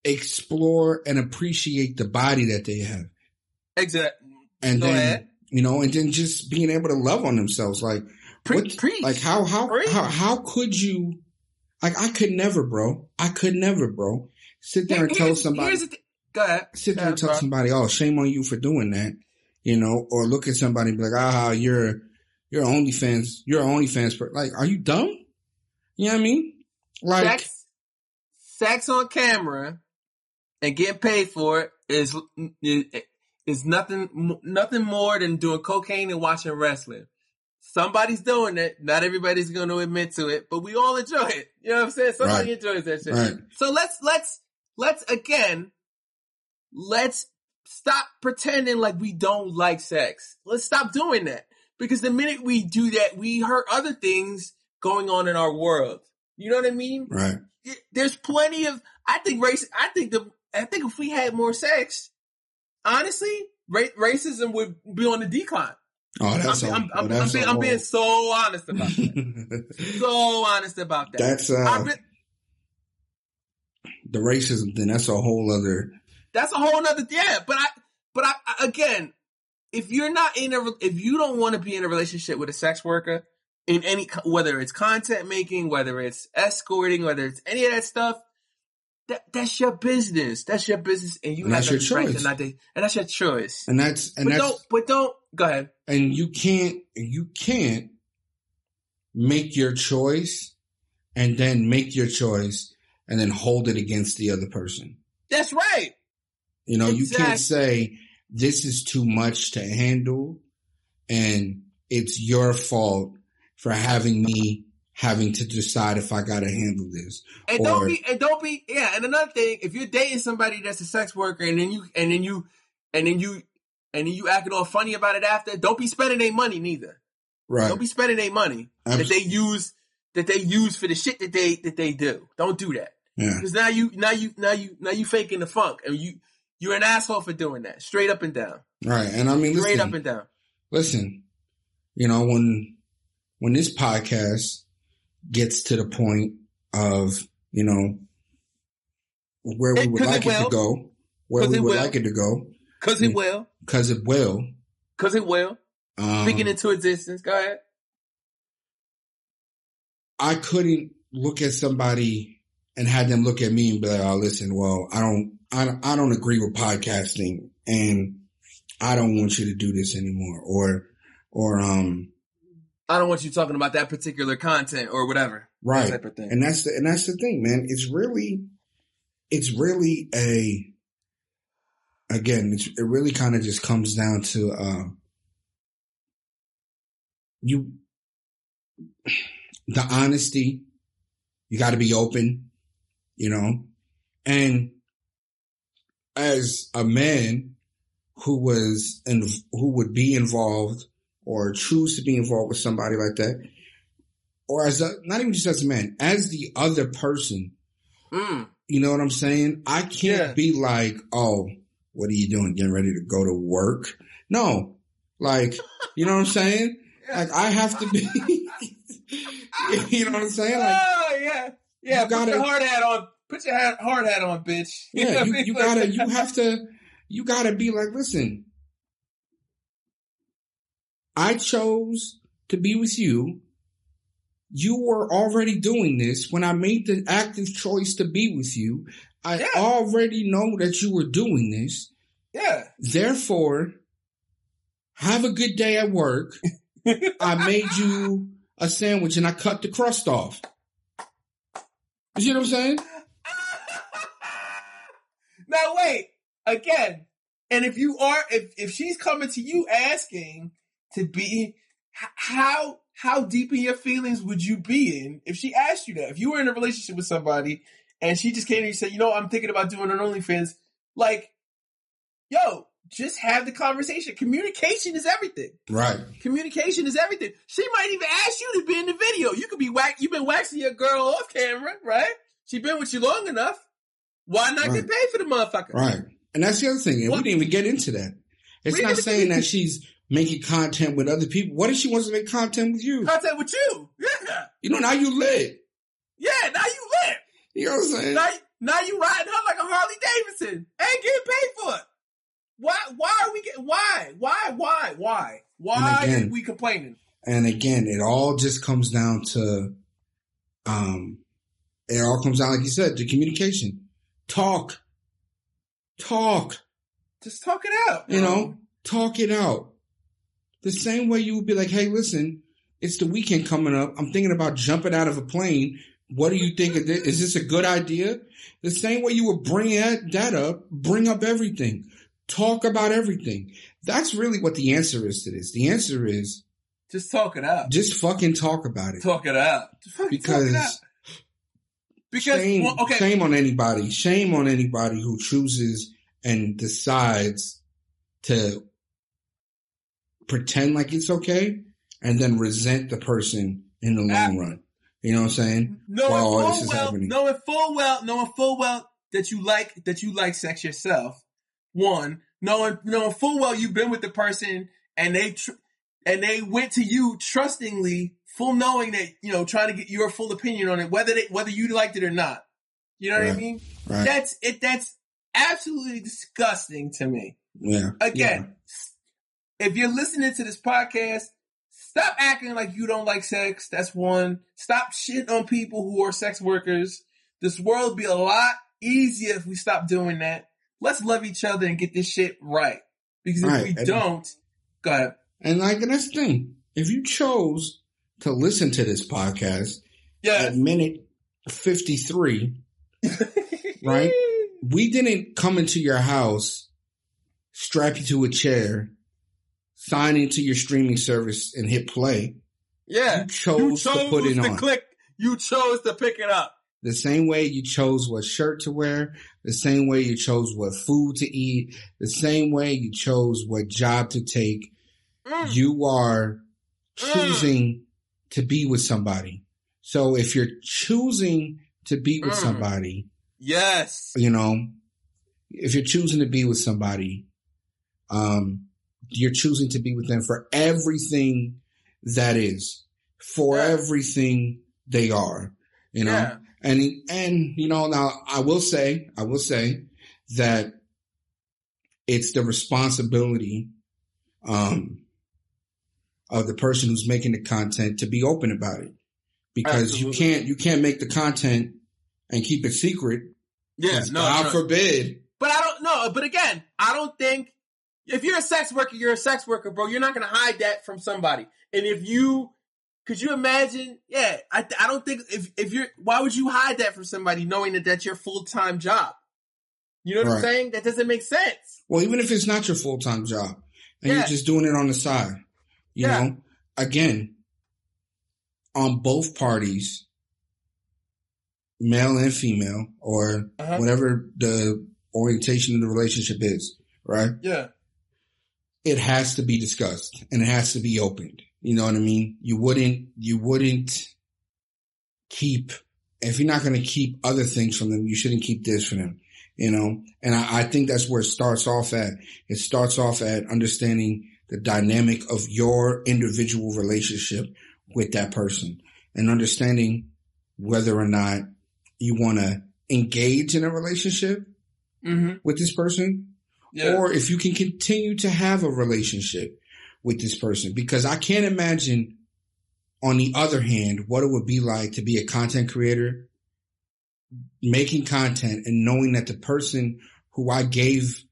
explore and appreciate the body that they have Exactly. and Go then ahead. you know, and then just being able to love on themselves. Like, Pre- what- preach. like how how Preach. how how could you? Like, I could never, bro. I could never, bro. Sit there and tell somebody. Thing. Go ahead. Sit there Go and tell bro. somebody, oh, shame on you for doing that, you know, or look at somebody and be like, ah, you're you're OnlyFans, you're an OnlyFans, per-. like, are you dumb? You know what I mean? Like, sex, sex on camera and getting paid for it is is, is nothing nothing more than doing cocaine and watching wrestling. Somebody's doing it. Not everybody's going to admit to it, but we all enjoy it. You know what I'm saying? Somebody Right. enjoys that shit. Right. So let's let's let's again let's stop pretending like we don't like sex. Let's stop doing that because the minute we do that, we hurt other things going on in our world. You know what I mean? right, there's plenty of I think race I think the I think if we had more sex, honestly, ra- racism would be on the decline. oh, that's I'm, a- I'm, oh, I'm, that's I'm, being, I'm being so honest about that. so honest about that. that's uh, been- the racism thing. That's a whole other. that's a whole other. yeah. But I but I again, if you're not in a if you don't want to be in a relationship with a sex worker in any whether it's content making, whether it's escorting, whether it's any of that stuff. That, that's your business. That's your business, and you And have that's your to choice. not date, and that's your choice. And that's and but that's don't, but don't. Go ahead. and you can't you can't make your choice and then make your choice and then hold it against the other person. That's right. You know, you can't say this is too much to handle and it's your fault for having me having to decide if I got to handle this. And Or- don't be, and don't be, yeah. And another thing, if you're dating somebody that's a sex worker, and then you, and then you, and then you, and then you acting all funny about it after, don't be spending their money neither. Right. Don't be spending their money that they use, that they use for the shit that they that they do. Don't do that yeah. because now you, now you, now you, now you faking the funk, and you, you're an asshole for doing that, straight up and down, Right. And I mean, straight listen, up and down. listen, you know, when, when this podcast gets to the point of, you know, where we would like it it, to go, where we would will. like it to go, Cause it will, cause it will. cause it will. Um, Speaking into existence. Go ahead. I couldn't look at somebody and had them look at me and be like, "Oh, listen, well, I don't, I don't, I don't agree with podcasting, and I don't want you to do this anymore," or, or, um, I don't want you talking about that particular content or whatever. That right. type of thing. And that's the, and that's the thing, man. It's really, it's really a, again, it's, it really kind of just comes down to, uh, you, the honesty, you got to be open, you know, and as a man who was and who would be involved or choose to be involved with somebody like that, or as a, not even just as a man, as the other person, Mm. you know what I'm saying? I can't Yeah. be like, oh, what are you doing? Getting ready to go to work? No, like, you know what I'm saying? Like I have to be, you know what I'm saying? Like, oh yeah, yeah. you Put gotta- your hard hat on. Put your hat, hard hat on, bitch. know yeah, you, you gotta, you have to, you gotta be like, listen, I chose to be with you. You were already doing this when I made the active choice to be with you. I Yeah. already know that you were doing this. yeah. Therefore, have a good day at work. I made you a sandwich and I cut the crust off. You see what I'm saying? now wait again. And if you are, if if she's coming to you asking to be, how how deep in your feelings would you be in if she asked you that? If you were in a relationship with somebody and she just came to you and said, you know, I'm thinking about doing an OnlyFans, like, yo, just have the conversation. Communication is everything. Right. Communication is everything. She might even ask you to be in the video. You could be whack. You've been waxing your girl off camera, right? She been with you long enough. Why not Right. get paid for the motherfucker? Right. And that's the other thing. And What- we didn't even get into that. It's We not saying that she's making content with other people. What if she wants to make content with you? Contact with you. Yeah. You know, now you lit. Yeah. Now you lit. You know what I'm saying? Now, now you riding her like a Harley Davidson. and getting paid for it. Why? Why are we getting? Why? Why? Why? Why? Why again- are we complaining? And again, it all just comes down to, um, it all comes down, like you said, to communication. Talk. Talk. Just talk it out. You know, talk it out. The same way you would be like, hey, listen, it's the weekend coming up. I'm thinking about jumping out of a plane. What do you think of this? Is this a good idea? The same way you would bring that, that up, bring up everything. Talk about everything. That's really what the answer is to this. The answer is Just talk it out. just fucking talk about it. Talk it out. Talk it. Because Because shame, well, okay, shame on anybody. Shame on anybody who chooses and decides to pretend like it's okay and then resent the person in the long Ah. run. You know what I'm saying? knowing while full well, happening. knowing full well, knowing full well that you like that you like sex yourself. One, knowing knowing full well you've been with the person and they tr- and they went to you trustingly, full knowing that you know trying to get your full opinion on it, whether they whether you liked it or not. You know what I mean? Right. That's it. That's absolutely disgusting to me. yeah. Again, if you're listening to this podcast, stop acting like you don't like sex. That's one. Stop shitting on people who are sex workers. This world would be a lot easier if we stop doing that. Let's love each other and get this shit right. Because if Right, we and- don't, go ahead. And like, that's the thing. If you chose to listen to this podcast Yeah. at minute 53, Right. we didn't come into your house, strap you to a chair, sign into your streaming service and hit play. Yeah. You chose, to put it on. click. You chose to pick it up. The same way you chose what shirt to wear, the same way you chose what food to eat, the same way you chose what job to take. Mm. You are Mm. choosing to be with somebody. So if you're choosing to be with Mm. somebody, Yes. you know, if you're choosing to be with somebody, um, you're choosing to be with them for everything that is, for Yeah. everything they are, you know, Yeah. And, and, you know, now I will say, I will say that it's the responsibility, um, of the person who's making the content to be open about it because Absolutely. you can't, you can't make the content and keep it secret Yeah. No, God no. forbid. But I don't know. But again, I don't think if you're a sex worker, you're a sex worker, bro. You're not gonna hide that from somebody. And if you, could you imagine? Yeah, I, I don't think if if you're, why would you hide that from somebody knowing that that's your full time job? You know what I'm saying? That doesn't make sense. Well, even if it's not your full time job and Yeah. you're just doing it on the side, you Yeah. know, again, on both parties, male and female, or Uh-huh. whatever the orientation of the relationship is, right? Yeah. It has to be discussed and it has to be opened. You know what I mean? You wouldn't, you wouldn't keep, if you're not going to keep other things from them, you shouldn't keep this from them, you know? And I, I think that's where it starts off at. It starts off at understanding the dynamic of your individual relationship with that person and understanding whether or not you want to engage in a relationship Mm-hmm. with this person Yeah. or if you can continue to have a relationship with this person. Because I can't imagine on the other hand, what it would be like to be a content creator, making content and knowing that the person who I gave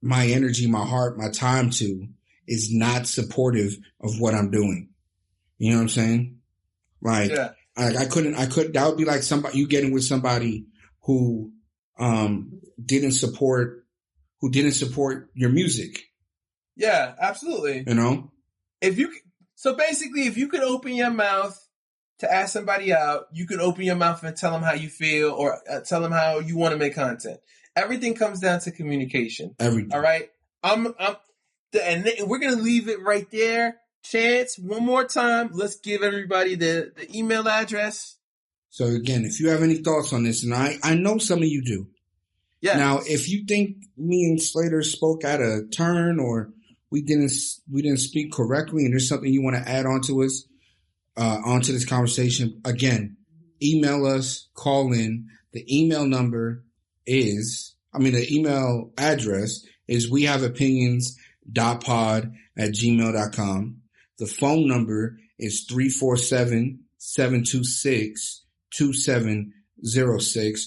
my energy, my heart, my time to is not supportive of what I'm doing. You know what I'm saying? Like, yeah. I, I couldn't, I could, that would be like somebody, you getting with somebody who, um, didn't support, who didn't support your music, Yeah. Absolutely. you know? If you, so basically, if you could open your mouth to ask somebody out, you could open your mouth and tell them how you feel or uh, tell them how you want to make content. Everything comes down to communication. Everything. All right. I'm, I'm, the, and we're going to leave it right there. Chance, one more time. Let's give everybody the, the email address. So again, if you have any thoughts on this, and I, I know some of you do. Yeah. Now, if you think me and Slater spoke out of turn or we didn't, we didn't speak correctly and there's something you want to add on to us, uh, onto this conversation, again, email us, call in. The email number is, I mean, the email address is we have opinions dot pod at gmail.com. The phone number is 347-726-2706.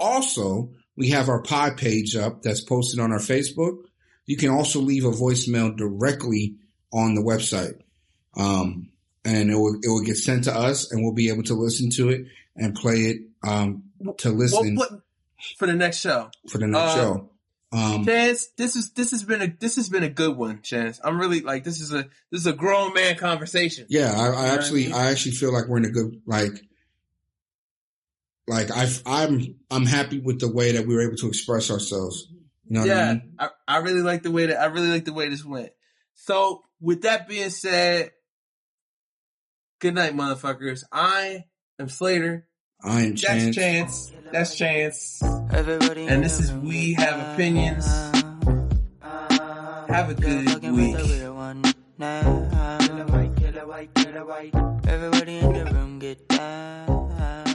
Also, we have our pod page up that's posted on our Facebook. You can also leave a voicemail directly on the website. Um, and it will, it will get sent to us and we'll be able to listen to it and play it, um, to Well, listen what, for the next show. for the next uh, show. Um, Chance, this is this has been a this has been a good one, Chance. I'm really like this is a this is a grown man conversation. Yeah, I, I what I actually, mean? I actually feel like we're in a good, like, like I, I'm, I'm happy with the way that we were able to express ourselves. You know what I yeah, mean? I, I really like the way that I really like the way this went. So with that being said, good night, motherfuckers. I am Slater. I am That's Chance. Chance. That's Chance. Everybody And this is We Have Opinions. Have a good fucking with the week. real one now. Everybody in the room get down.